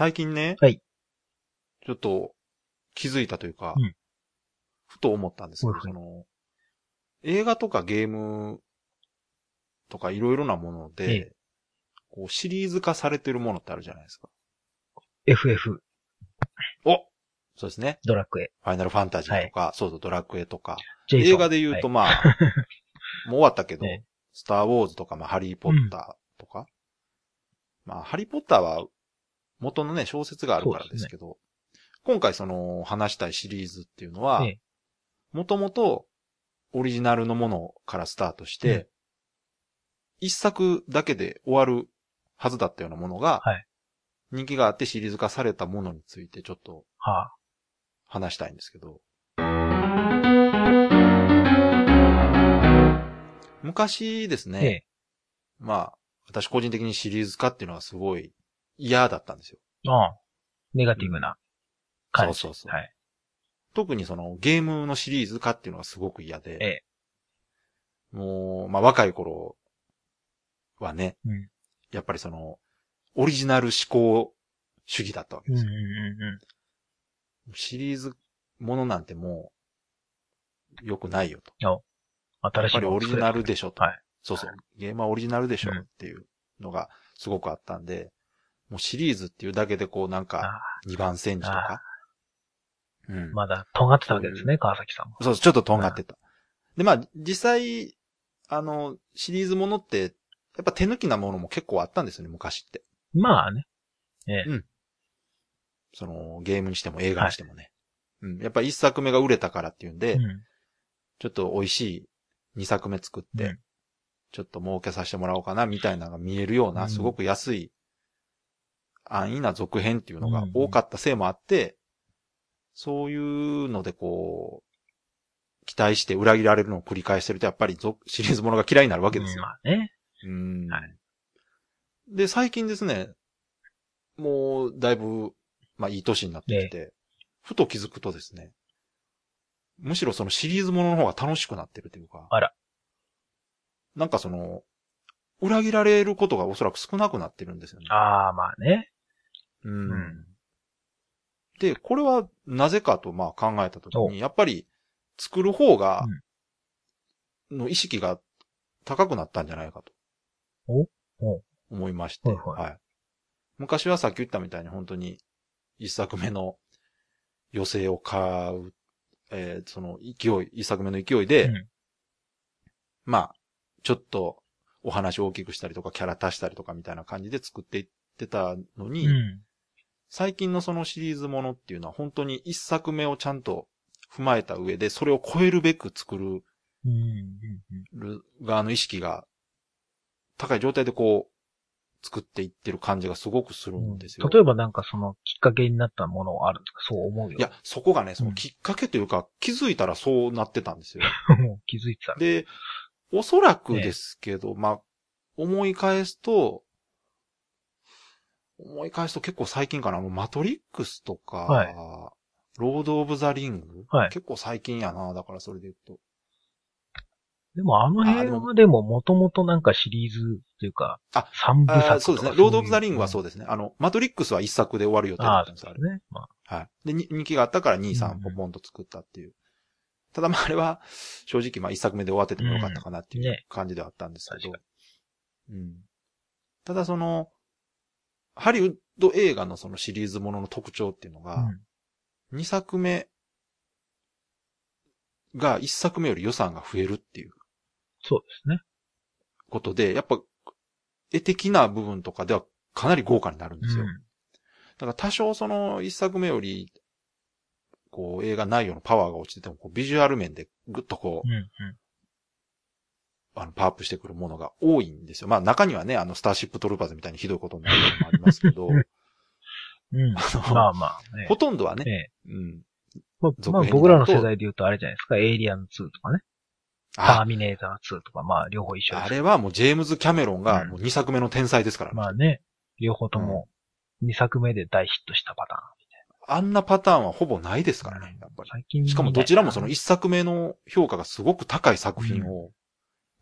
最近ね、はい。ちょっと気づいたというか、うん。ふと思ったんですけど、はいはい。その、映画とかゲームとかいろいろなもので、ええ。こうシリーズ化されてるものってあるじゃないですか。FF、おそうですね。ドラクエ、ファイナルファンタジーとか、そうそう、ドラクエとか。ジェイソン。映画で言うと、はい。まあ、もう終わったけど、ええ。スターウォーズとか、まあ、ハリーポッターとか。まあ、ハリーポッターは元のね、小説があるからですけど、今回その話したいシリーズっていうのはええ、もともとオリジナルのものからスタートして、うん。一作だけで終わるはずだったようなものが、はい。人気があってシリーズ化されたものについてちょっとはあ、話したいんですけど。昔ですね、ええ。まあ、私個人的にシリーズ化っていうのはすごい嫌だったんですよ。ああ、ネガティブな感じ。そうそうそうはい。特にそのゲームのシリーズ化っていうのがすごく嫌で、ええ。もう、まあ若い頃はね、うんやっぱりその、オリジナル思考主義だったわけうんうんですよ。うんシリーズものなんてもう、良くないよと。うん。や新しいっぱりオリジナルでしょと。はいそうそう。ゲームはオリジナルでしょうんっていうのがすごくあったんで、もうシリーズっていうだけでこうなんか、あ二番煎じとか。うんあ。まだ、尖ってたわけですね、川崎さんも。そう、ちょっととんがってた。で、まあ、実際、あの、シリーズものって、やっぱ手抜きなものも結構あったんですよね、昔って。まあね。ええ。その、ゲームにしても映画にしてもね。うん。やっぱ一作目が売れたからっていうんで、うんちょっと美味しい二作目作って、うんちょっと儲けさせてもらおうかな、みたいなのが見えるような、うんすごく安い、安易な続編っていうのが多かったせいもあって、そういうのでこう、期待して裏切られるのを繰り返してると、やっぱり続シリーズものが嫌いになるわけですよ。まあね。うんはいで、最近ですね、もう、だいぶ、まあ、いい年になってきて、ふと気づくとですね、むしろそのシリーズものの方が楽しくなってるというか、あら。なんかその、裏切られることがおそらく少なくなってるんですよね。ああ、まあね。うん。うん。で、これはなぜかとまあ考えたときおに、やっぱり作る方が、の意識が高くなったんじゃないかと。おお。思いまして、はいはい。昔はさっき言ったみたいに本当に一作目の余生を買う、えーその勢い、一作目の勢いで、うん。まあ、ちょっとお話を大きくしたりとか、キャラ足したりとかみたいな感じで作っていってたのに、うん。最近のそのシリーズものっていうのは本当に一作目をちゃんと踏まえた上で、それを超えるべく作るうん。うん。側の意識が高い状態でこう、作っていってる感じがすごくするんですよ。例えばなんかそのきっかけになったものはあるんですか？そう思うよ。いや、そこがね、そのうんきっかけというか、気づいたらそうなってたんですよ。もう気づいてた。で、おそらくですけど、まあ、思い返すと、思い返すと結構最近かな、あのマトリックスとか、はいロード・オブ・ザ・リング、はい結構最近やな、だからそれで言うと。でもあの辺はでももともとなんかシリーズというか、あ三部作とかあそうですね。ロード・オブ・ザ・リングはそそうですね。あの、マトリックスは一作で終わる予定だったんですよ、あれね。まあ、はい。で、に人気があったから2、うん3うんポポンと作ったっていう。ただまああれは、正直まあ一作目で終わっててもよかったかなっていううんね感じではあったんですけど。確うん。ただその、ハリウッド映画のそのシリーズものの特徴っていうのが、うん2作目が1作目より予算が増えるっていうそうですね。ことで、やっぱ、絵的な部分とかではかなり豪華になるんですよ。うんだから多少その一作目より、こう映画内容のパワーが落ちてても、ビジュアル面でぐっとこう、うん。うん。あの、パワーアップしてくるものが多いんですよ。まあ中にはね、あの、スターシップトルーパーズみたいにひどいことになるのもありますけど、うん。あのまあまあね。ほとんどはね、ええうん。まあ、まあ僕らの世代で言うとあれじゃないですか。エイリアン2とかね。ターあミネーター2とか、まあ両方一緒です。あれはもうジェームズ・キャメロンがうんもう2作目の天才ですから、まあね。両方とも2作目で大ヒットしたパターン。あんなパターンはほぼないですからね、やっぱり。最近しかもどちらもその一1作目の評価がすごく高い作品を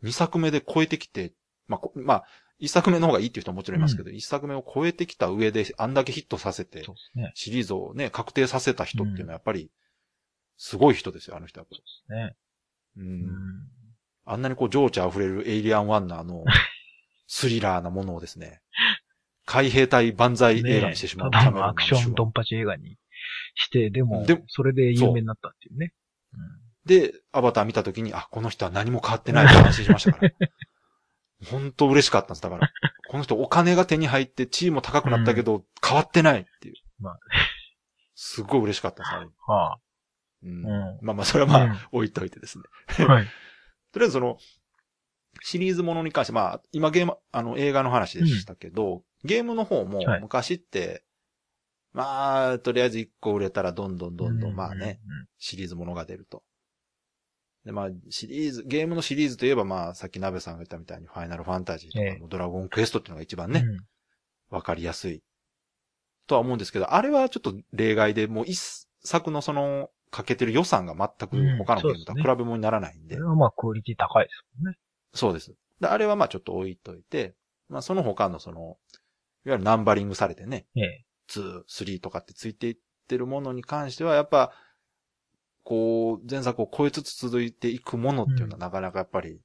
2作目で超えてきて、まあ、こまあ、一作目の方がいいっていう人ももちろんいますけど、一、作目を超えてきた上であんだけヒットさせてそう、ですね。シリーズをね、確定させた人っていうのはやっぱり、すごい人ですよ、あの人は。ね。う。うんん。あんなにこう情緒溢れるエイリアンワンのあの、スリラーなものをですね、海兵隊万歳映画にしてしまう。ただのアクションドンパチ映画にして、でもでも、それで有名になったっていうね。で、アバター見たときに、あ、この人は何も変わってないって安心しましたから。本当嬉しかったんです。だから、この人お金が手に入って地位も高くなったけど、変わってないっていう。まあすごい嬉しかったです。はあ。うんうんまあまあ、それはまあ、うん置いといてですね。はい。とりあえずその、シリーズものに関して、まあ、今ゲーム、あの、映画の話でしたけど、ゲームの方もはい昔って、まあ、とりあえず1個売れたらどんどんどんどん、まあね、うん。シリーズものが出ると。で、まあ、シリーズ、ゲームのシリーズといえば、まあ、さっき鍋さんが言ったみたいに、ファイナルファンタジーとか、ええドラゴンクエストっていうのが一番うんね、わ、かりやすい。とは思うんですけど、あれはちょっと例外で、もう一作のその、かけてる予算が全く他のゲームとは比べ物にならないんで、それはまあ、クオリティ高いですもんね。そうです。で、あれはまあちょっと置いといて、まあその他のその、いわゆるナンバリングされてね、ええ。2、3とかってついていってるものに関しては、やっぱ、こう、前作を超えつつ続いていくものっていうのはなかなかやっぱり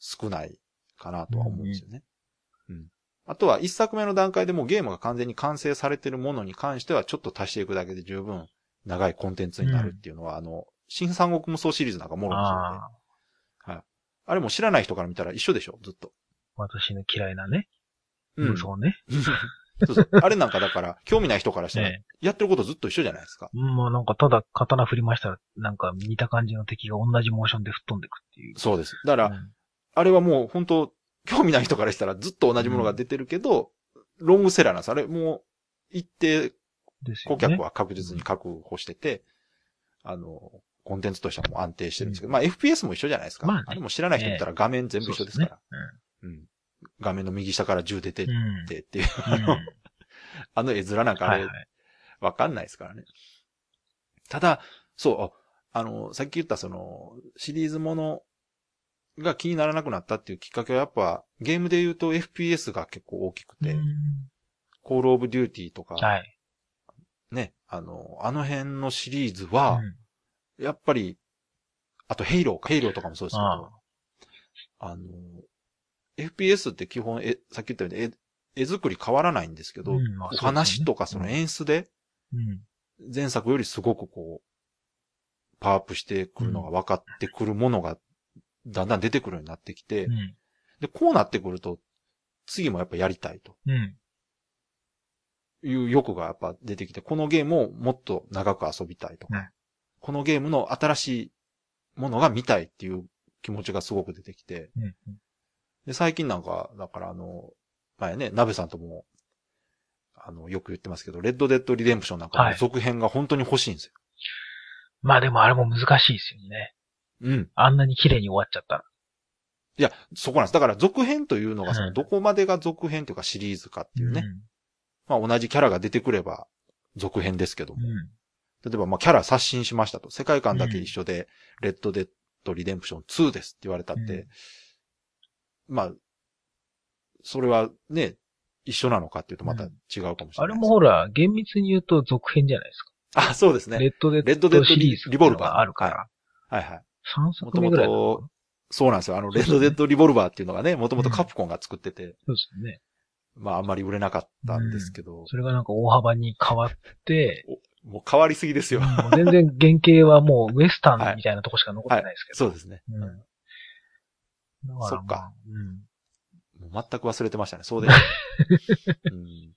少ないかなとは思うんですよね。うん。あとは一作目の段階でもうゲームが完全に完成されてるものに関してはちょっと足していくだけで十分長いコンテンツになるっていうのは、あの、新三国無双シリーズなんかもろにそうで、ああ。あれも知らない人から見たら一緒でしょ、ずっと。私の嫌いなね。うん無双ね。そうそう。あれなんかだから、興味ない人からしたら、ええ。やってることずっと一緒じゃないですか。うんまあなんかただ刀振りましたら、なんか似た感じの敵が同じモーションで吹っ飛んでくっていう。そうです。だから、うんあれはもう本当興味ない人からしたらずっと同じものが出てるけど、ロングセラーなんです。あれもう、一定。顧客は確実に確保してて、あの、コンテンツとしてはもう安定してるんですけど、まあ FPS も一緒じゃないですか。まあねあれも知らない人見たら画面全部一緒ですから。画面の右下から銃出てっ。てっていう、うん。う んあの絵面なんかあれはいはい。わかんないですからね。ただ、そう、ああの、さっき言ったその、シリーズものが気にならなくなったっていうきっかけはやっぱ、ゲームで言うと FPS が結構大きくて、うんコールオブデューティーとか、はい。ね、あの、あの辺のシリーズは、うんやっぱり、あとヘイローか、ヘイローとかもそうですけど、ああの、FPS って基本、え、さっき言ったように絵、絵作り変わらないんですけど、うんまあお話とかその演出で、うん。前作よりすごくこう、パワーアップしてくるのが分かってくるものが、だんだん出てくるようになってきて、うん。で、こうなってくると、次もやっぱやりたいとうん。いう欲がやっぱ出てきて、このゲームをもっと長く遊びたいとか、うんこのゲームの新しいものが見たいっていう気持ちがすごく出てきて、うん。で、最近なんか、だからあの、前ね、鍋さんとも、あの、よく言ってますけど、レッドデッドリデンプションなんか続編が本当に欲しいんですよ。まあでもあれも難しいですよね。うん。あんなに綺麗に終わっちゃったら。いや、そこなんです。だから続編というのが、その、うんどこまでが続編というかシリーズかっていうね。まあ同じキャラが出てくれば続編ですけども。うん。うん。例えばまあキャラ刷新しましたと。世界観だけ一緒で、レッドデッドリデンプション2ですって言われたって、うんまあ、それはね、一緒なのかっていうとまた違うかもしれないです、あれもほら、厳密に言うと続編じゃないですか。あ、そうですね。レッドデレッドデッドリボルバーがあるから。はいはい。3もとも作目ぐらいだったのと、そうなんですよ。あの、レッドデッドリボルバーっていうのがね、もともとカプコンが作ってて、そうですよね。まああんまり売れなかったんですけど、それがなんか大幅に変わって、もう変わりすぎですよ。もう全然原型はもうウエスタンみたいなとこしか残ってないですけど。そうですね。うん。そっか。うん。もう全く忘れてましたね。そうです。うん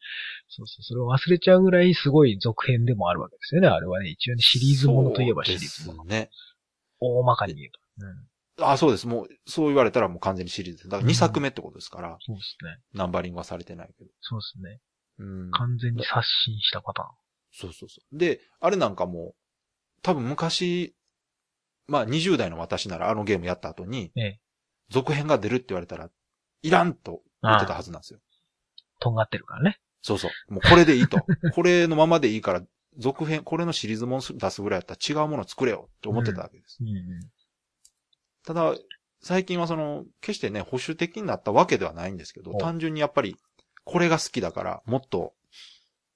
そうそう。それを忘れちゃうぐらいすごい続編でもあるわけですよね。あれはね。一応ね、シリーズものといえばシリーズもの。ね。大まかに言うと。うん。あ、そうです。もう、そう言われたらもう完全にシリーズ。だから2作目ってことですから、そうですね。ナンバリングはされてないけど。そうですね。うん。完全に刷新したパターン。そうそうそう。で、あれなんかも、多分昔、まあ20代の私ならあのゲームやった後に、ええ。続編が出るって言われたら、いらんと言ってたはずなんですよ。とんがってるからね。そうそう。もうこれでいいと。これのままでいいから、続編、これのシリーズも出すぐらいだったら違うものを作れよって思ってたわけです。うんうん。ただ、最近はその、決してね、保守的になったわけではないんですけど、お単純にやっぱり、これが好きだから、もっと、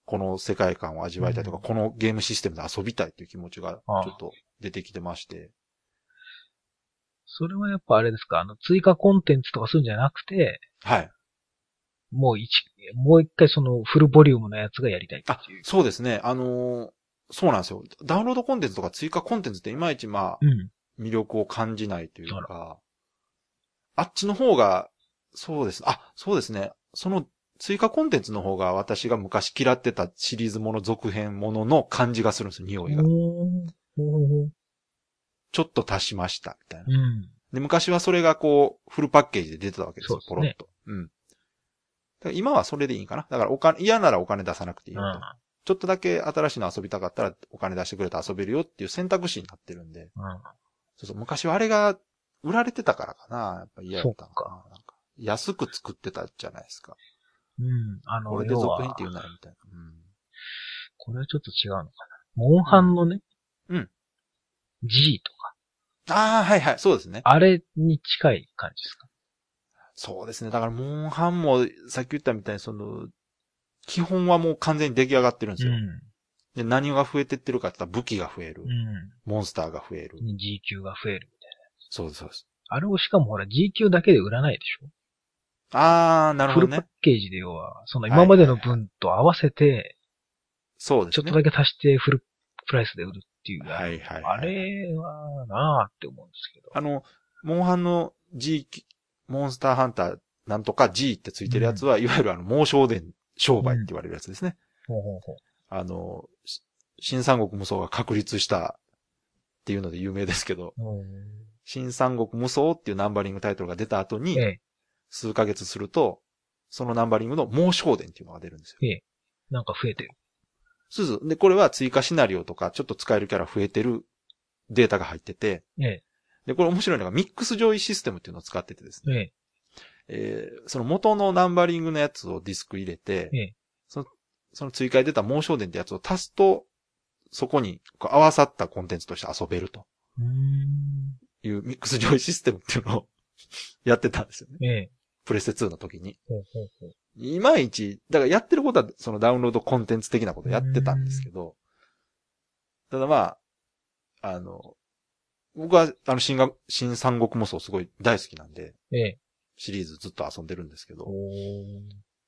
この世界観を味わいたいとか、うんこのゲームシステムで遊びたいっていう気持ちが、ちょっと出てきてまして。それはやっぱあれですか？あの、追加コンテンツとかするんじゃなくて、はい。もう一、もう一回そのフルボリュームのやつがやりたいあそうですね。あのーそうなんですよ。ダウンロードコンテンツとか追加コンテンツっていまいちまあ、うん。魅力を感じないというあか、あっちの方が、そうです。あ、そうですね。その追加コンテンツの方が私が昔嫌ってたシリーズもの続編ものの感じがするんですよ、匂いが。ちょっと足しました、みたいな。うん。で、昔はそれがこう、フルパッケージで出てたわけですよ、すねポロッと。うん。だから今はそれでいいかな。だからお金、嫌ならお金出さなくていいよと。ちょっとだけ新しいの遊びたかったらお金出してくれて遊べるよっていう選択肢になってるんで。うん。うん。そうそう、昔はあれが売られてたからかな。やっぱ嫌だったのかな。なんか安く作ってたじゃないですか。うん。あの、これで続編って言うならみたいな。うん。これはちょっと違うのかな。モンハンのね、うん G とか、ああ、はいはい、そうですね。あれに近い感じですか？そうですね。だから、モンハンも、さっき言ったみたいに、その、基本はもう完全に出来上がってるんですよ。ん。で、何が増えてってるかって言ったら武器が増える。うモンスターが増える。ん。G 級が増えるみたいそうです、そうです。な。あれをしかもほら G 級だけで売らないでしょ？あー、なるほどフルパッね。ケージで要は、その今までの分と合わせて、そうですね。ちょっとだけ足してフルプライスで売るっていう。はいはいはいあれはなあって思うんですけど。あの、モンハンの G、モンスターハンターなんとか G ってついてるやつは、いわゆるあの、猛商伝商売って言われるやつですね。ほうほうほうあの、し新三国無双が確立したっていうので有名ですけど、うん新三国無双っていうナンバリングタイトルが出た後に、ええ、数ヶ月すると、そのナンバリングの猛商伝っていうのが出るんですよ。なんか増えてる。そうそう。で、これは追加シナリオとか、ちょっと使えるキャラ増えてるデータが入ってて、ええ、で、これ面白いのがミックス上位システムっていうのを使っててですね、ええ、えーその元のナンバリングのやつをディスク入れて、ええその、その追加で出た猛商伝ってやつを足すと、そこに合わさったコンテンツとして遊べると。いうミックス上位システムっていうのを やってたんですよね。ええ、プレステ2の時に。ほうほうほう。いまいち、だからやってることはそのダウンロードコンテンツ的なことやってたんですけど、ただまあ、あの、僕はあの新が新三国無双すごい大好きなんで、ええ、シリーズずっと遊んでるんですけど、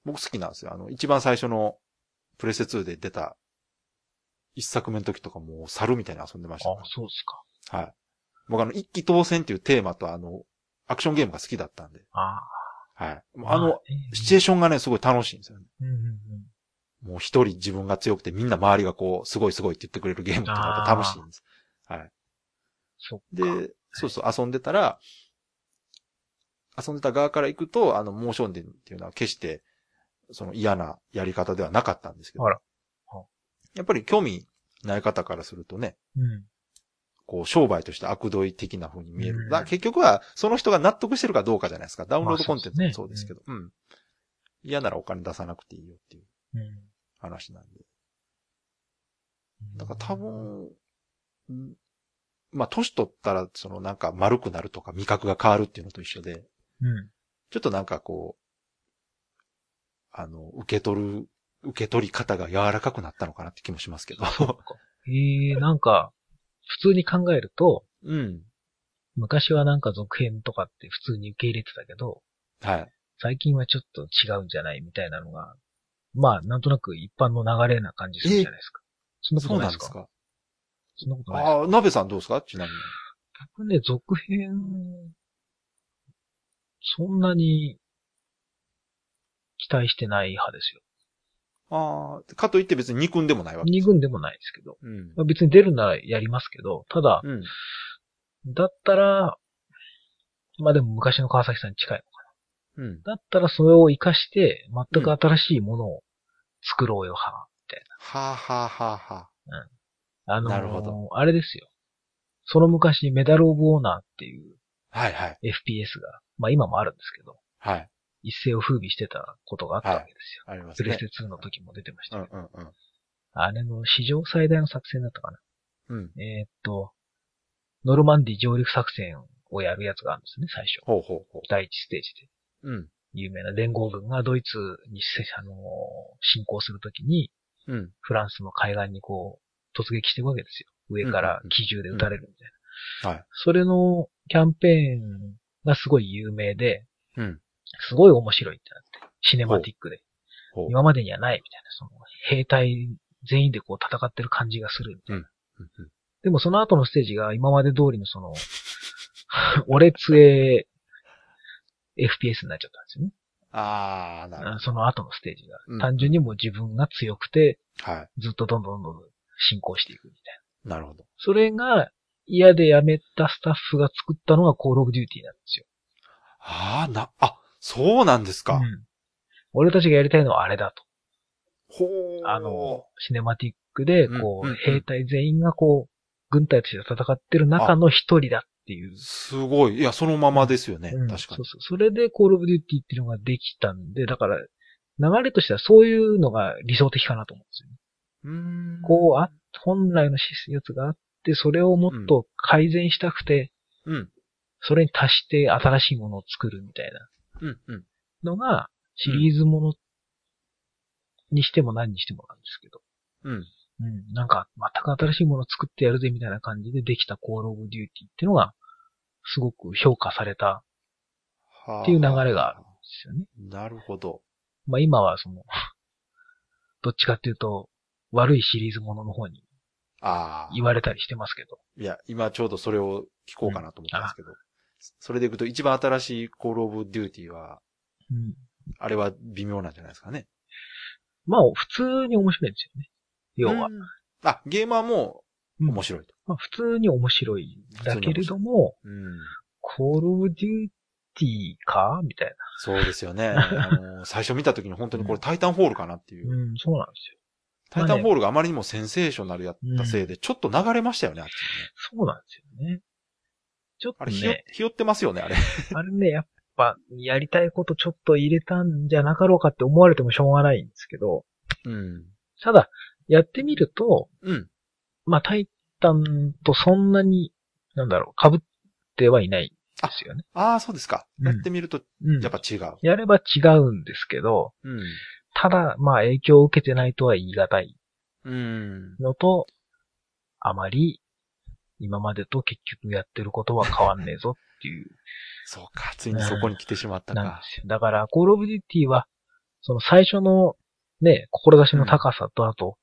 僕好きなんですよ。あの、一番最初のプレステ2で出た一作目の時とかもう猿みたいに遊んでましたかあ、そうですか。ら。はい。僕あの、一気当選っていうテーマとあの、アクションゲームが好きだったんで、あはい。あ。あの、ええシチュエーションがね、すごい楽しいんですよね。うんうんうん。もう一人自分が強くてみんな周りがこう、すごいすごいって言ってくれるゲームってやっぱ楽しいんです。はい。で、そうそう、遊んでたら、遊んでた側から行くと、あの、モーション伝っていうのは決して、その嫌なやり方ではなかったんですけど。あらはやっぱり興味ない方からするとね、うん。こう、商売として悪どい的な風に見える。うんだ結局は、その人が納得してるかどうかじゃないですか。ダウンロードコンテンツもまあそうですすけど。うん。嫌ならお金出さなくていいよっていううん。話なんで。だから多分、うんまあ、年取ったら、そのなんか丸くなるとか味覚が変わるっていうのと一緒で、うん。ちょっとなんかこう、あの、受け取る、受け取り方が柔らかくなったのかなって気もしますけど。ええなんか、普通に考えると、うん。昔はなんか続編とかって普通に受け入れてたけど、はい。最近はちょっと違うんじゃないみたいなのが、まあ、なんとなく一般の流れな感じするじゃないですか。そんなこそうとないでか？なんですすか？そんなことないですかああ、鍋さんどうですか？ちなみに。僕ね、続編、そんなに期待してない派ですよ。ああ、かといって別に憎んでもないわけ。二軍でもないですけど。うん。まあ、別に出るならやりますけど、ただ、うん。だったら、まあでも昔の川崎さんに近いのかうん。な。だったらそれを活かして、全く新しいものを作ろうよ、は、みたいはあ、はあはあはあ。な。あのーなるほどあれですよ。その昔、メダルオブオーナーっていうはいはい。FPS が、まあ今もあるんですけど、はい。一世を風靡してたことがあったわけですよ。ありますねプレス。テ2の時も出てましたけど、うんうんうん。あれの史上最大の作戦だったかな。うん。えーっと、ノルマンディ上陸作戦をやるやつがあるんですね、最初。ほうほうほ第一ステージで。う。うん。有名な連合軍がドイツにせ、あのー侵攻するときに、うん。フランスの海岸にこう、突撃していくわけですよ。上から機銃で撃たれるみたいな。はい。それのキャンペーンがすごい有名で、うん。すごい面白いってなって。シネマティックで。今までにはないみたいな、その、兵隊全員でこう戦ってる感じがするみたいな。うんうんでもその後のステージが今まで通りのその、俺強え FPS になっちゃったんですよね。あー、なるほその後のステージが。うん単純にもう自分が強くて、ど。はい。ずっとどんどんどんどん進行していくみたいな。なるほど。それが嫌で辞めたスタッフが作ったのが Call of Duty なんですよ。あー、な、あ、そうなんですか。うん。俺たちがやりたいのはあれだと。ほう。あの、シネマティックで、こう、うんうんうん兵隊全員がこう、軍隊として戦ってる中の一人だっていう。すごい。いや、そのままですよね。うん確かに。そうそう。それで Call of Duty っていうのができたんで、だから、流れとしてはそういうのが理想的かなと思うんですよね。うーんこう、あ、本来のやつがあって、それをもっと改善したくて、うん。それに足して新しいものを作るみたいな。のが、シリーズものにしても何にしてもなんですけど。うん。うん。なんか、全く新しいものを作ってやるぜみたいな感じでできた Call of Duty っていうのが、すごく評価されたはっていう流れがあるんですよね。なるほど。まあ今はその、どっちかっていうと、悪いシリーズものの方にああ。言われたりしてますけど。いや、今ちょうどそれを聞こうかなと思ったんですけど。それでいくと一番新しい Call of Duty は、うん。あれは微妙なんじゃないですかね。まあ普通に面白いんですよね。要は。うんあ、ゲーマーもうん面白いと。まあ普通に面白いんだけれども、うん。Call of Duty かみたいな。そうですよね。あの、最初見た時に本当にこれタイタンホールかなっていう。うん、そうなんですよ。タイタンホールがあまりにもセンセーショナルやったせいで、ちょっと流れましたよね、あっちにね。そうなんですよね。ちょっとあれ、ひよね、ひよってますよね、あれ。あれね、やっぱ、やりたいことちょっと入れたんじゃなかろうかって思われてもしょうがないんですけど、うん。ただ、やってみると、うん。まあ、タイタンとそんなに、なんだろう、被ってはいないですよね。ああ、そうですか。うんやってみると、うんやっぱ違う。やれば違うんですけど、うん。ただ、まあ、影響を受けてないとは言い難いうん。のと、あまり、今までと結局やってることは変わんねえぞっていう、そうか、ついにそこに来てしまったか。なんですよ。だから、コールオブデューティは、その最初の、ね、志の高さと、あと、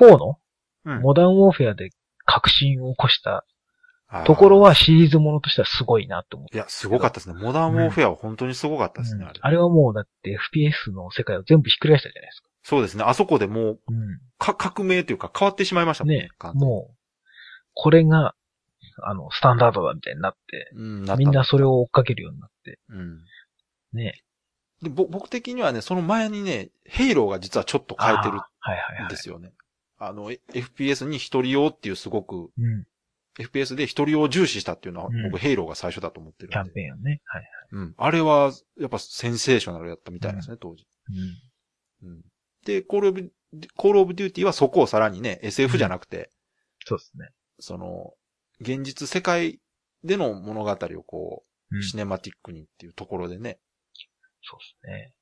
4のうんモダンウォーフェアで革新を起こしたところはシリーズものとしてはすごいなと思って。いや、すごかったですね。モダンウォーフェアは本当にすごかったですね、うんあれ。あれはもうだって FPS の世界を全部ひっくり返したじゃないですか。そうですね。あそこでもう、うん。か、革命というか変わってしまいましたもんね。ね、完全にもう、これが、あの、スタンダードだみたいになって、うん、なみんなそれを追っかけるようになって、うん。ね。で、ぼ僕的にはね、その前にね、ヘイローが実はちょっと変えてるあーはいはいはいんで。すよね。あの、え FPS に一人用っていうすごく、うん。FPS で一人用を重視したっていうのは、うん僕ヘイローが最初だと思ってるんで。キャンペーンをね。はい。うん。あれは、やっぱセンセーショナルやったみたいですね、当時。うん。うん。で、コールオブ、コールオブデューティはそこをさらにね、SF じゃなくて、そうですね。その、現実世界での物語をこう、うん。シネマティックにっていうところでね、そうですね。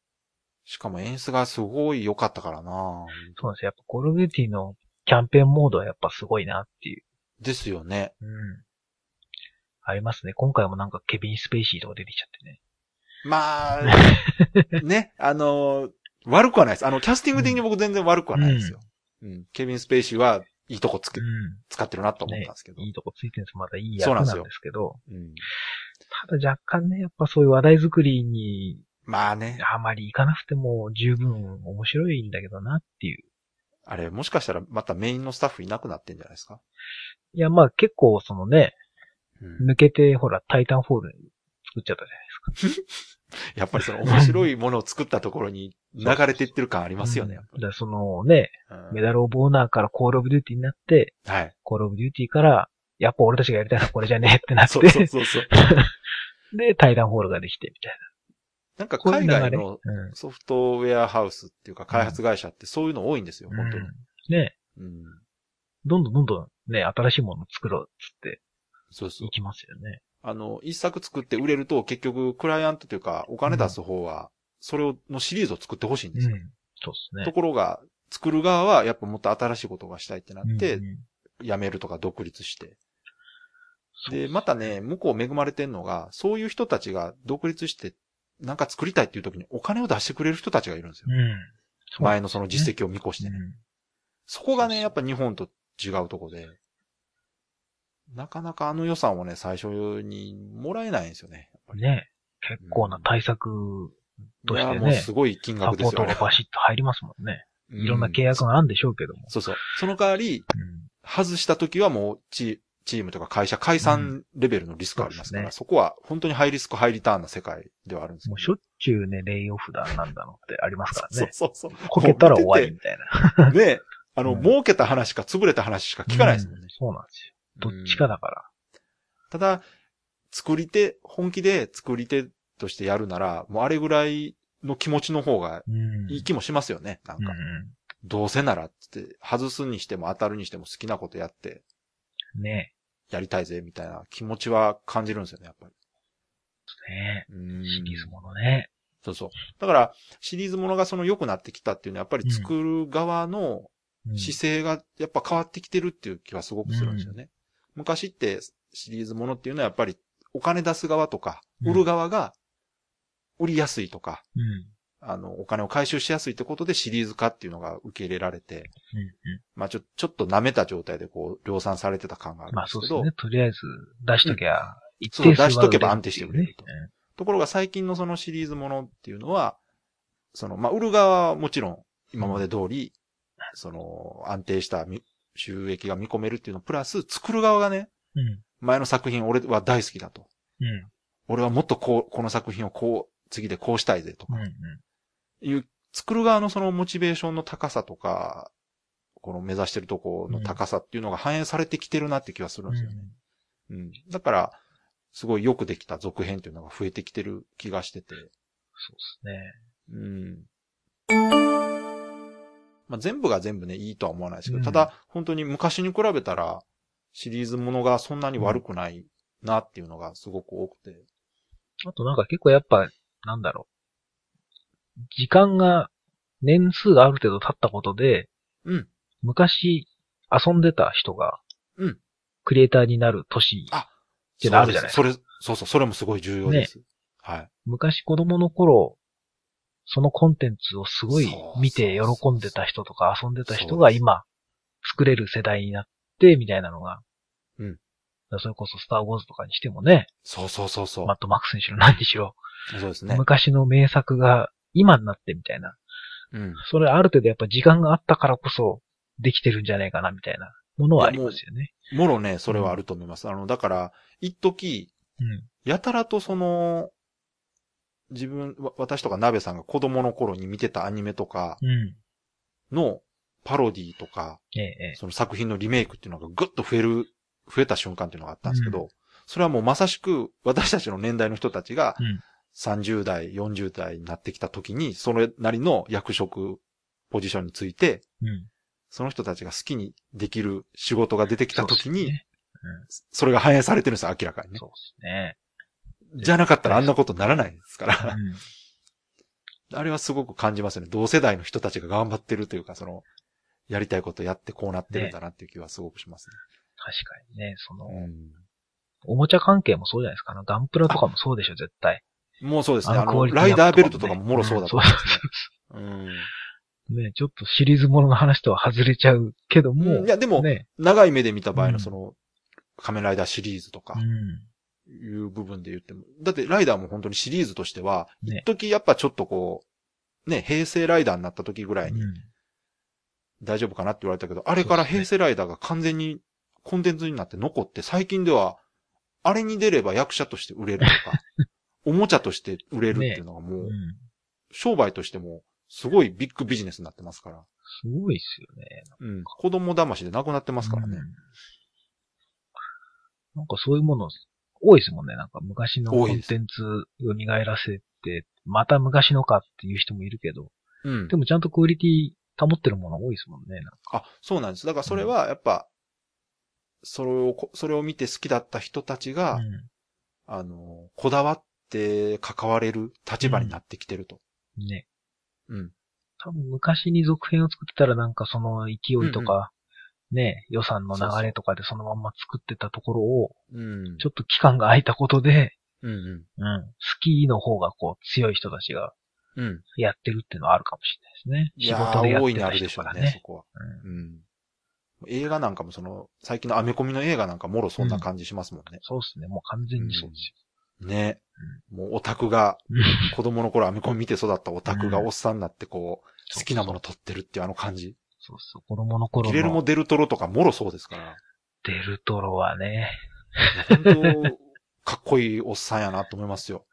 しかも演出がすごい良かったからなそうなんですよ。やっぱコールデューティのキャンペーンモードはやっぱすごいなっていう。ですよね。うん。ありますね。今回もなんかケビン・スペイシーとか出てきちゃってね。まあ、ね、あの、悪くはないです。あの、キャスティング的に僕全然悪くはないですよ。うん。ケビン・スペイシーはいいとこつけ、う使ってるなと思ったんですけど。ん。いいとこついてるんです。またいい役そうななんですけど。うん。ただ若干ね、やっぱそういう話題作りにまあね、あまり行かなくても十分面白いんだけどなっていう。あれ、もしかしたらまたメインのスタッフいなくなってんじゃないですか？いや、まあ結構そのね、うん。抜けてほら、タイタンフォール作っちゃったじゃないですか。やっぱりその面白いものを作ったところに流れていってる感ありますよね、うんだそのね。うんメダルオブオナーからコールオブデューティーになって、はい。コールオブデューティーから、やっぱ俺たちがやりたいのはこれじゃねえってなって、そうそうそうそう。で、タイタンフォールができてみたいなんかな。こういう海。外のうんソフトウェアハウスっていうか開発会社ってそういうの多いんですよ、本当にうん。ね、うん。どんどんどんどんね、新しいものを作ろうっつってそうそうい。きますよね。あの、一作作って売れると結局クライアントというかお金出す方は、それをのシリーズを作ってほしいんですよ。うん。そうですね。ところが、作る側はやっぱもっと新しいことがしたいってなって辞めるとか独立して。で、またね、向こう恵まれてんのが、そういう人たちが独立して、なんか作りたいっていう時にお金を出してくれる人たちがいるんですよ。うん。前のその実績を見越してね。うんそこがね、やっぱ日本と違うとこで、なかなかあの予算をね、最初にもらえないんですよね。ね。結構な対策としてねいやもうすごい金サ額ですよねポートが。バシッと入りますもんね。うんいろんな契約があるんでしょうけども。そうそう。その代わり、うん外した時はもうチチームとか会社解散レベルのリスクありますから、うんそうですそこは本当にハイリスクハイリターンな世界ではあるんですよもうしょっちゅうね、レイオフだなんだのってありますから そうね。そうそう。こけたら終わりみたいな。り。ね、あの、うん儲けた話か潰れた話しか聞かないですもんねう。そうなんですよ。どっちかだから。ただ、作り手、本気で作り手としてやるなら、もうあれぐらいの気持ちの方がうん。いい気もしますよね。なんか、うんうどうせならって、外すにしても当たるにしても好きなことやって、ん。ねやりたいぜ、みたいな気持ちは感じるんですよね、やっぱり。ねうんシリーズものね。そうそう。だから、シリーズものがその良くなってきたっていうのは、やっぱり作る側のうん姿勢がやっぱ変わってきてるっていう気はすごくするんですよね。昔ってシリーズものっていうのはやっぱりお金出す側とか、うん売る側が売りやすいとか、うん。あの、お金を回収しやすいってことでシリーズ化っていうのが受け入れられて、うんうん。まあちょ、ちょっと舐めた状態でこう、量産されてた感があるんまあですけど、そうですね。とりあえず出しときゃ、一そう定数は出しとけば安定して売れるとところが最近のそのシリーズものっていうのは、その、まあ、売る側はもちろん今まで通り、その、安定したみ収益が見込めるっていうのプラス、作る側がね、うん。前の作品俺は大好きだと。うん。俺はもっとこう、この作品をこう、次でこうしたいぜとか、うん。うん。いう、作る側のそのモチベーションの高さとか、この目指してるところの高さっていうのが反映されてきてるなって気がするんですよね。うん。だから、すごいよくできた続編っていうのが増えてきてる気がしてて。そうですね。うん。まあ、全部が全部ね、いいとは思わないですけど、うんただ、本当に昔に比べたら、シリーズものがそんなに悪くないなっていうのがすごく多くて。あとなんか結構やっぱ、なんだろう。時間が、年数がある程度経ったことで、うん。昔遊んでた人が、うん。クリエイターになる年。あってのあるじゃないそれ、そうそう、それもすごい重要です。はい。昔子供の頃、そのコンテンツをすごい見て喜んでた人とか遊んでた人が今、作れる世代になって、みたいなのが。うんそれこそスターウォーズとかにしてもね、そうそうそうそう。マットマックスにしろ何にしろ、そうですね。昔の名作が今になってみたいな。うん。それある程度やっぱ時間があったからこそできてるんじゃないかなみたいなものはありますよね。もろね、それはあると思います。あの、だから、一時うん。やたらとその、自分、わ私とか鍋さんが子供の頃に見てたアニメとかうん。のパロディとか、ええ、ええ。その作品のリメイクっていうのがぐっと増える、増えた瞬間っていうのがあったんですけど、うそれはもうまさしく私たちの年代の人たちがうん30代、40代になってきた時に、それなりの役職、ポジションについて、うん。その人たちが好きにできる仕事が出てきた時に、そうっすねそれが反映されてるんですよ、明らかにね。そうですね。じゃなかったらあんなことにならないですから。うん あれはすごく感じますよね。同世代の人たちが頑張ってるというか、その、やりたいことやってこうなってるんだなっていう気はすごくします確かにね、その、ね。おもちゃ関係もそうじゃないですか。あのガンプラとかもそうでしょ、絶対。うん。もうそうですね。あの、あのクオリティライダーベルトとかもももろそうだと思いますね。うん。ね、ちょっとシリーズものの話とは外れちゃうけども。うんいやでもね。長い目で見た場合うんのその、仮面ライダーシリーズとかう、ん。いう部分で言っても。だってライダーも本当にシリーズとしては、ね一時やっぱちょっとこう、ね、平成ライダーになった時ぐらいにうん大丈夫かなって言われたけど、あれから平成ライダーが完全にコンテンツになって残って、最近では、あれに出れば役者として売れるとか、おもちゃとして売れるっていうのがもう、うん。商売としても、すごいビッグビジネスになってますから。すごいっすよね。うん。子供騙しでなくなってますからね。うんなんかそういうもの多いですもんね。なんか昔のコンテンツ蘇らせて、また昔のかっていう人もいるけど、うんで。もちゃんとクオリティ保ってるもの多いですもんね。なんかあ、そうなんです。だからそれは、やっぱ、それをこ、それを見て好きだった人たちが、うんあの、こだわって関われる立場になってきてると。ね。うん。多分昔に続編を作ってたらなんかその勢いとか、ね、予算の流れとかでそのまんま作ってたところを、うん。ちょっと期間が空いたことで、うんうん。うん。好きの方がこう強い人たちがうん。やってるっていうのはあるかもしれないですね。仕いやー事でやっ大いにあてたるでしょうね、そ。こは。うんうん。映画なんかもその、最近のアメコミの映画なんかもろそんな感じしますもんね。そうですね。もう完全にそうですね。もうオタクが、子供の頃アメコミ見て育ったオタクがおっさんになってこう好きなもの撮ってるっていうあの感じ。そうそう。子供の頃ギレルモ・のデルトロとかもろそうですから。デルトロはね、本当かっこいいおっさんやなと思いますよ。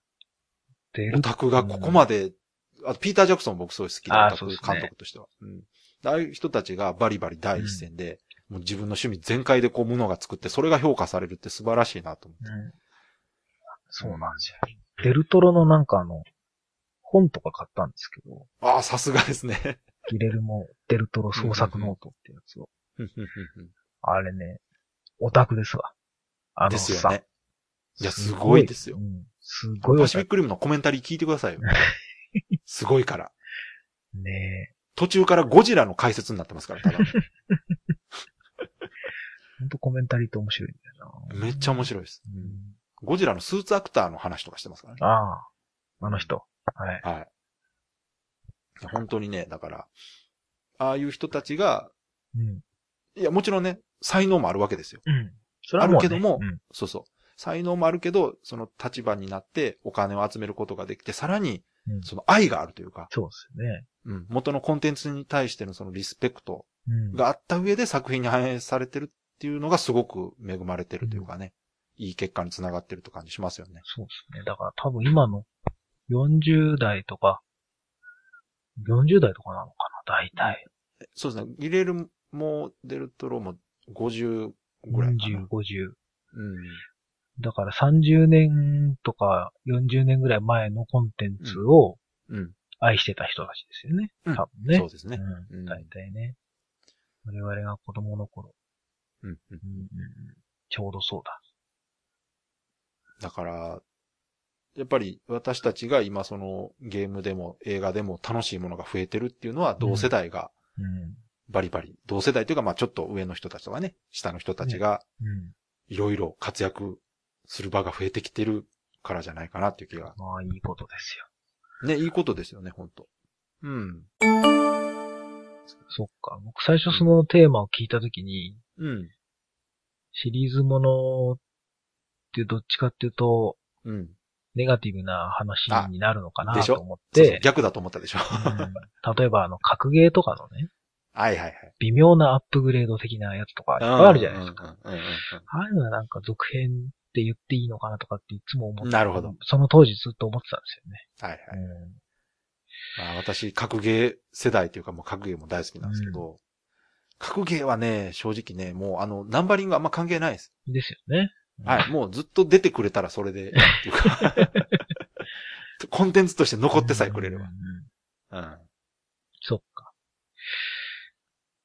デルオタクがここまで、あとピーター・ジャクソン僕すごい好きで、あーオタクそうですね監督としては。うん。ああいう人たちがバリバリ第一線で、もう自分の趣味全開でこう、ものが作って、それが評価されるって素晴らしいなと思って。うんそうなんですよ。デルトロのなんかあの、本とか買ったんですけど、ああ、さすがですね。ギレルモ・デルトロ創作ノートってやつを。あれね、オタクですわ。あのさですよね。いや、すごいですよう。んすごい。パシフィックリムのコメンタリー聞いてくださいよ。すごいから。ね途中からゴジラの解説になってますから、ただ。ほんとコメンタリーって面白いんだよな。めっちゃ面白いです。うんゴジラのスーツアクターの話とかしてますからね。ああ、あの人。はい。はい。本当にね、だから、ああいう人たちが、うん。いや、もちろんね、才能もあるわけですよ。うん。それね、あるけどもうんそうそう。才能もあるけど、その立場になってお金を集めることができて、さらに、うんその愛があるというか、そうですよね。うん、元のコンテンツに対してのそのリスペクトうん。があった上で作品に反映されてるっていうのがすごく恵まれてるというかね、いい結果につながってるって感じしますよね。そうですね。だから多分今の40代とか、40代とかなのかな、大体。そうですね。ギレルモ・デルトロも50ぐらいかな。40、50。うん。だから30年とか40年ぐらい前のコンテンツをうん。愛してた人たちですよね。うん多分ね。そうですね。う。うんん大体ね。我々が子供の頃、うん。うんうんうんうんちょうどそうだ。だから、やっぱり私たちが今そのゲームでも映画でも楽しいものが増えてるっていうのは同世代がうん。バリバリ、同世代というかまあちょっと上の人たちとかね、下の人たちがうん。いろいろ活躍する場が増えてきてるからじゃないかなっていう気が。まあ、いいことですよ。ね、いいことですよね、本当うん。そっか。僕最初そのテーマを聞いたときに、うん。シリーズものってどっちかっていうと、うん。ネガティブな話になるのかなと思っそうそうて、逆だと思ったでしょ。うん例えばあの、格ゲーとかのね、はいはいはい。微妙なアップグレード的なやつとかいっぱいあるじゃないですか。うんうんうんうんああいうのはなんか続編って言っていいのかなとかっていつも思ってなるほど。その当時ずっと思ってたんですよね。はいはい。うんまあ私、格ゲー世代というかもう格ゲーも大好きなんですけど、格ゲーはね、正直ね、もうあの、ナンバリングあんま関係ないです。ですよね。はい。もうずっと出てくれたらそれでっていうか、コンテンツとして残ってさえくれればうん。うんうん。そっか。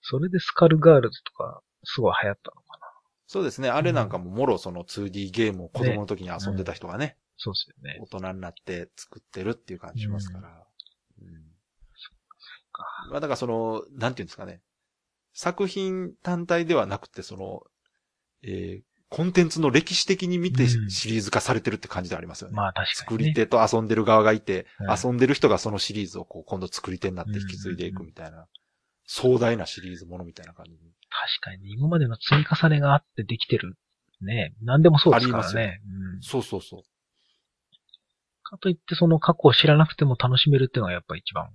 それでスカルガールズとか、すごい流行ったのかな。そうですね。あれなんかももろその 2D ゲームを子供の時に遊んでた人がね、そうですよね。大人になって作ってるっていう感じしますから。うんかまあだからその、なんていうんですかね。作品単体ではなくて、その、えーコンテンツの歴史的に見てうんシリーズ化されてるって感じでありますよね。まあ確か作に、ね。り手と遊んでる側がいて、うん遊んでる人がそのシリーズをこう今度作り手になって引き継いでいくみたいな、壮大なシリーズものみたいな感じに。確かにね、今までの積み重ねがあってできてる。ね。何でもそうですからありますよね。うん。そうそうそう。かといってその過去を知らなくても楽しめるっていうのがやっぱ一番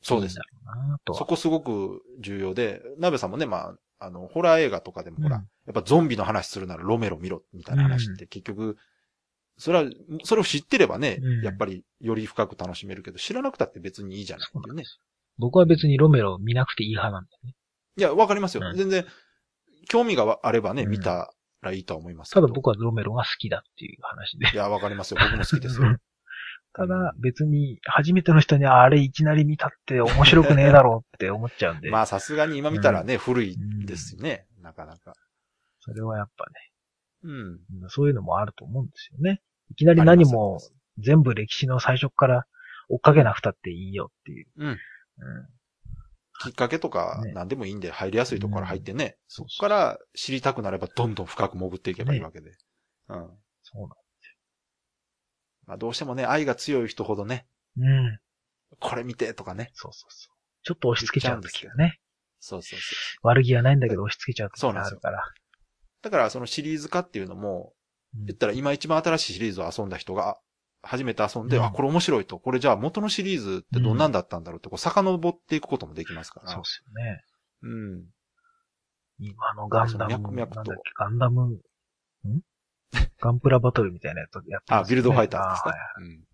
そうですいいんだ。ろうなとは。そこすごく重要で、鍋さんもね、まあ、あの、ホラー映画とかでもほら、うんやっぱゾンビの話するならロメロ見ろ、みたいな話って結局、それは、それを知ってればね、うんやっぱりより深く楽しめるけど、知らなくたって別にいいじゃないっていうね。僕は別にロメロ見なくていい派なんだよね。いや、わかりますよ。うん全然、興味があればね、うん見たらいいとは思いますけど。ただ僕はロメロが好きだっていう話で。いや、わかりますよ。僕も好きですよ。ただ別に初めての人にあれいきなり見たって面白くねえだろうって思っちゃうんで。まあ、さすがに今見たらね、古いですよね。なかなか。それはやっぱうん。ね、そういうのもあると思うんですよね。いきなり何も全部歴史の最初から追っかけなくたっていいよっていう。うん。うん。きっかけとかね何でもいいんで入りやすいところから入ってね、そこから知りたくなればどんどん深く潜っていけばいいわけで。うん。そうまあどうしてもね、愛が強い人ほどね。うん。これ見てとかね。そうそうそう。ちょっと押し付けちゃうんですけどね。そうそうそう。悪気はないんだけど押し付けちゃう時そうなんですよがあるから。だからそのシリーズ化っていうのも、うん言ったら今一番新しいシリーズを遊んだ人が、初めて遊んで、うんあ、これ面白いと。これじゃあ元のシリーズってどんなんだったんだろうって、こう遡っていくこともできますから。そうですよね。うん。今のガンダム、脈々となんだっけ、ガンダム、ん？ガンプラバトルみたいなやつやってあ、ますよねビルドファイターですかあ,、はいうん。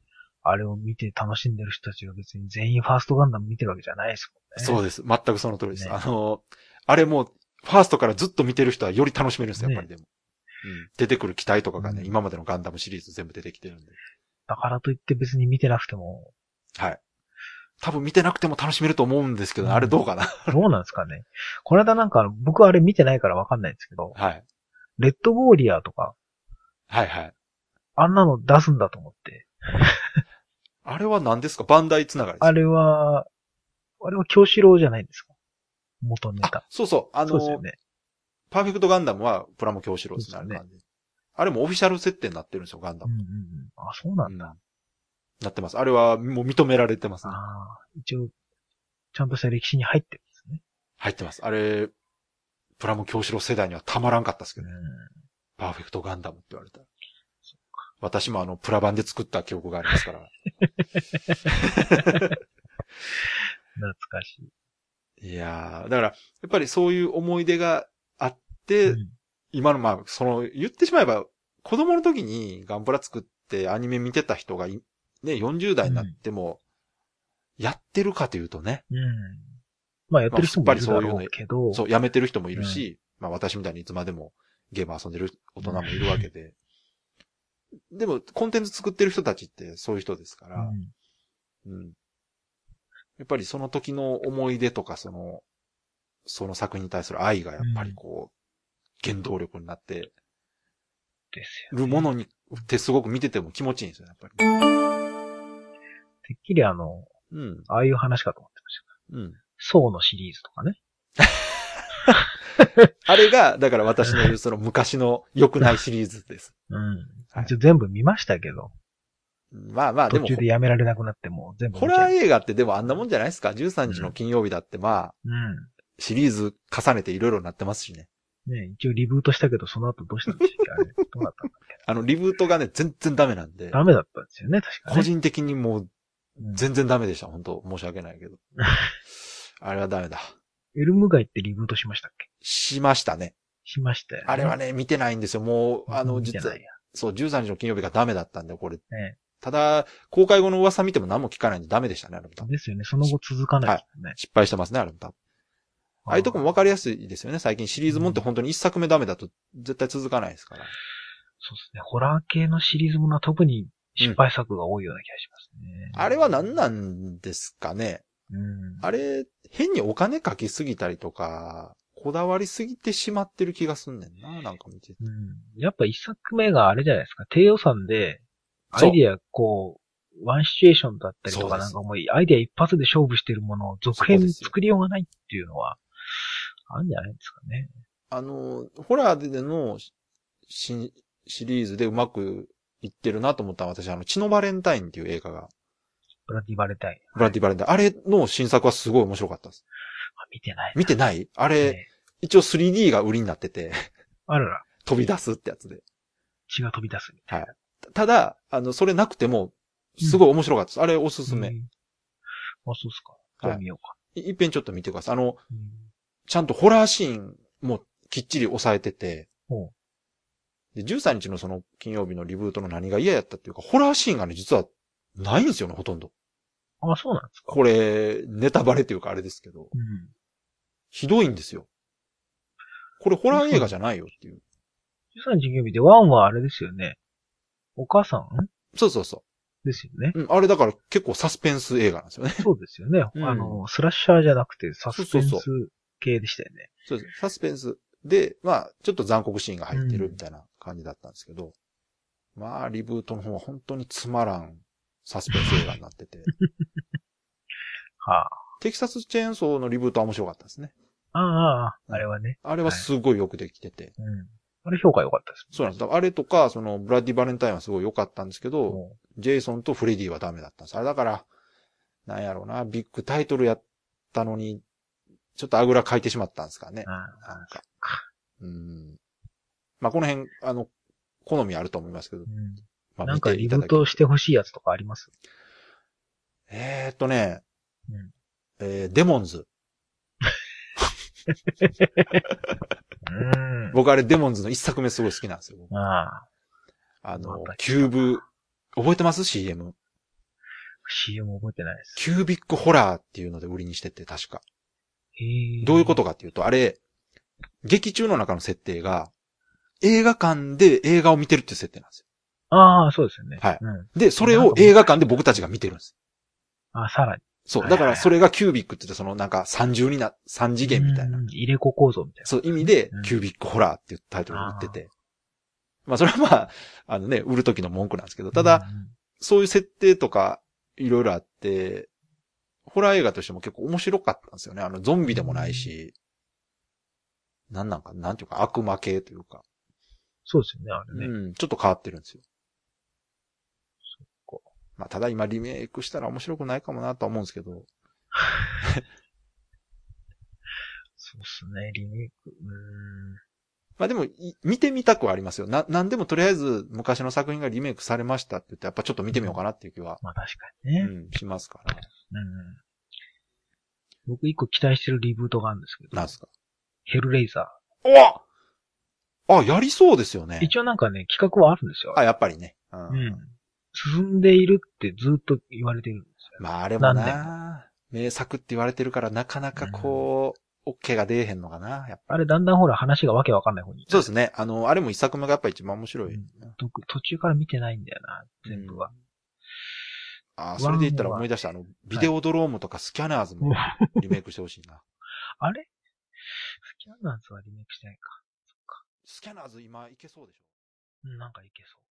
あれを見て楽しんでる人たちが別に全員ファーストガンダム見てるわけじゃないですもんね。そうです。全くその通りです。ねあの、あれもう、ファーストからずっと見てる人はより楽しめるんですよ、やっぱりでも。うん。出てくる機体とかがね、うん今までのガンダムシリーズ全部出てきてるんで。だからといって別に見てなくても、はい。多分見てなくても楽しめると思うんですけど、うんあれどうかな。どうなんですかね。この間なんか、僕はあれ見てないからわかんないんですけど、はい。レッドウォーリアーとか、はいはい。あんなの出すんだと思って。あれは何ですか？バンダイつながりあれは、あれは京志郎じゃないんですか？元ネあタ。、そうそう。あの、ね。パーフェクトガンダムはプラモ教師ローですね、あれ感じ。あれもオフィシャル設定になってるんですよ、ガンダム。うんうんうん。あ、そうなんだ。うんなってます。あれはもう認められてますね。ああ、一応、ちゃんとした歴史に入ってるんですね。入ってます。あれ、プラモ教師ロー世代にはたまらんかったですけどね。うん。パーフェクトガンダムって言われたら。私もあの、プラ版で作った記憶がありますから。懐かしい。いやー、だから、やっぱりそういう思い出があって、うん今のまあ、その、言ってしまえば、子供の時にガンプラ作ってアニメ見てた人がい、ね、40代になっても、やってるかというとね、うん。まあ、やってる人もいるだろうけど、そう、やめてる人もいるし、まあ私みたいにいつまでもゲーム遊んでる大人もいるわけで。でも、コンテンツ作ってる人たちってそういう人ですから、うんうん。やっぱりその時の思い出とか、その、その作品に対する愛がやっぱりこう、原動力になってですよ、るものに、ってすごく見てても気持ちいいんですよ、やっぱり。てっきりあの、うん。ああいう話かと思ってました。うん。ソーのシリーズとかね。あれが、だから私の言うその昔の良くないシリーズです。うん。はい一応全部見ましたけど、まあまあ、でも、途中でやめられなくなってもう全部ホラー映画ってでもあんなもんじゃないですか ?13 日の金曜日だってまあ、うん。シリーズ重ねていろいろなってますしね。ね一応リブートしたけど、その後どうしたんでしたっけ？あれ、どうなったんだっけ？あの、リブートがね、全然ダメなんで、ダメだったんですよね、確かね。個人的にもううん全然ダメでした。本当申し訳ないけど。あれはダメだ。エルムガイってリブートしましたっけ？しましたね。しましたよ、ね。あれはね、見てないんですよ。もう、あの、実はそう、13日の金曜日がダメだったんで、これ。ねただ、公開後の噂見ても何も聞かないんでダメでしたね、あれも多分ですよね。その後続かないですよね。失敗してますね、あれも多分。ああいうとこも分かりやすいですよね。最近シリーズもんって本当に一作目ダメだと絶対続かないですから。そうですね。ホラー系のシリーズものは特に失敗作が多いような気がしますね。あれは何なんですかねうん。あれ、変にお金かけすぎたりとか、こだわりすぎてしまってる気がすんねんな、なんか見てて。うん。やっぱ一作目があれじゃないですか。低予算で、アイディア、こう、ワンシチュエーションだったりとかなんかもう、アイディア一発で勝負してるものを続編作りようがないっていうのは、あるんじゃないですかね。あの、ホラーでのシシリーズでうまくいってるなと思ったのは私、あの、血のバレンタインっていう映画が、ブラディバレタイン。ブラッディバレンタイン。あれの新作はすごい面白かったです。あ見てない。見てない？あれ、ね一応 3D が売りになってて、あらら、飛び出すってやつで。血が飛び出すみたいな。ただ、あの、それなくても、すごい面白かったです。あれおすすめ。うんあ、そうっすか。はい見ようか。いいっぺんちょっと見てください。あの、うんちゃんとホラーシーンもきっちり抑えてて、で、13日のその金曜日のリブートの何が嫌やったっていうか、ホラーシーンがね、実はないんですよね、ほとんど。あ、そうなんですか。これ、ネタバレっていうかあれですけど、うん。ひどいんですよ。これホラー映画じゃないよっていう。13日金曜日でワンはあれですよね。お母さん？そうそうそですよね。う。うん、あれだから結構サスペンス映画なんですよね。そうですよね。うんあの、スラッシャーじゃなくてサスペンス系でしたよね。そうです。サスペンスで、まあ、ちょっと残酷シーンが入ってるみたいな感じだったんですけど、まあ、リブートの方は本当につまらんサスペンス映画になってて。はテキサスチェーンソーのリブートは面白かったですね。あ。ああ、あれはね。あれはすごいよくできてて。うん。あれ評価良かったです。そうなんです。あれとか、その、ブラッディ・バレンタインはすごい良かったんですけど、もジェイソンとフレディはダメだったんです。あれだから、なんやろうな、ビッグタイトルやったのに、ちょっとあぐらかいてしまったんですかねなんか。うん。まあ、この辺、あの、好みあると思いますけどう。ん。まあ、なんかリブートしてほしいやつとかあります？えーっとね、うんえーデモンズ。うん。僕あれデモンズの一作目すごい好きなんですよ。僕ああ。あのキューブ、覚えてます ?CM。CM 覚えてないです。キュービックホラーっていうので売りにしてて、確か。どういうことかっていうと、あれ、劇中の中の設定が、映画館で映画を見てるっていう設定なんですよ。ああ、そうですよね。はいうん。で、それを映画館で僕たちが見てるんです。あ、さらに。そう。はいだからそれがキュービックって言って、そのなんか三重にな、三次元みたいなう。ん入れ子構造みたいな。そういう意味でうん、キュービックホラーっていうタイトルを売ってて。まあそれはまあ、あのね、売る時の文句なんですけど、ただ、うん、そういう設定とか、いろいろあって、ホラー映画としても結構面白かったんですよね。あの、ゾンビでもないし、なんなんか、なんていうか、悪魔系というか、そうですよね、あれね。うん、ちょっと変わってるんですよ。まあ、ただ今リメイクしたら面白くないかもなとは思うんですけど、そうっすね、リメイク。うーん。まあでも、い見てみたくはありますよ。な、なんでもとりあえず昔の作品がリメイクされましたって言って、やっぱちょっと見てみようかなっていう気は、まあ確かにね。うん、しますから。うん。僕一個期待してるリブートがあるんですけど。なんですか？ヘルレイザおあ、やりそうですよねー。。一応なんかね、企画はあるんですよ。あ、やっぱりね。う。うんん。進んでいるってずっと言われてるんですよ。まああれも何な、名作って言われてるからなかなかこう、OK が出えへんのかな。やっぱあれだんだんほら話がわけわかんない方に。そうですね。あの、あれも一作目がやっぱ一番面白い。うん途途中から見てないんだよな、全部は。ああ、それで言ったら思い出した、あの、ビデオドロームとかスキャナーズもリメイクしてほしいな。あれ？スキャンナーズはリメイクしてないか。スキャナーズ今いけそうでしょ？うんなんかいけそう。